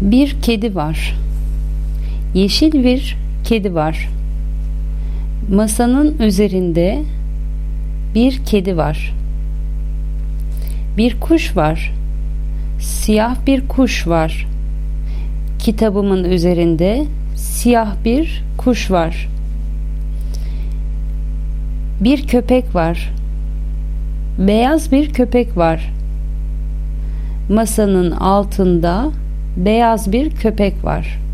Bir kedi var. Yeşil bir kedi var. Masanın üzerinde bir kedi var. Bir kuş var. Siyah bir kuş var. Kitabımın üzerinde siyah bir kuş var. Bir köpek var. Beyaz bir köpek var. Masanın altında beyaz bir köpek var.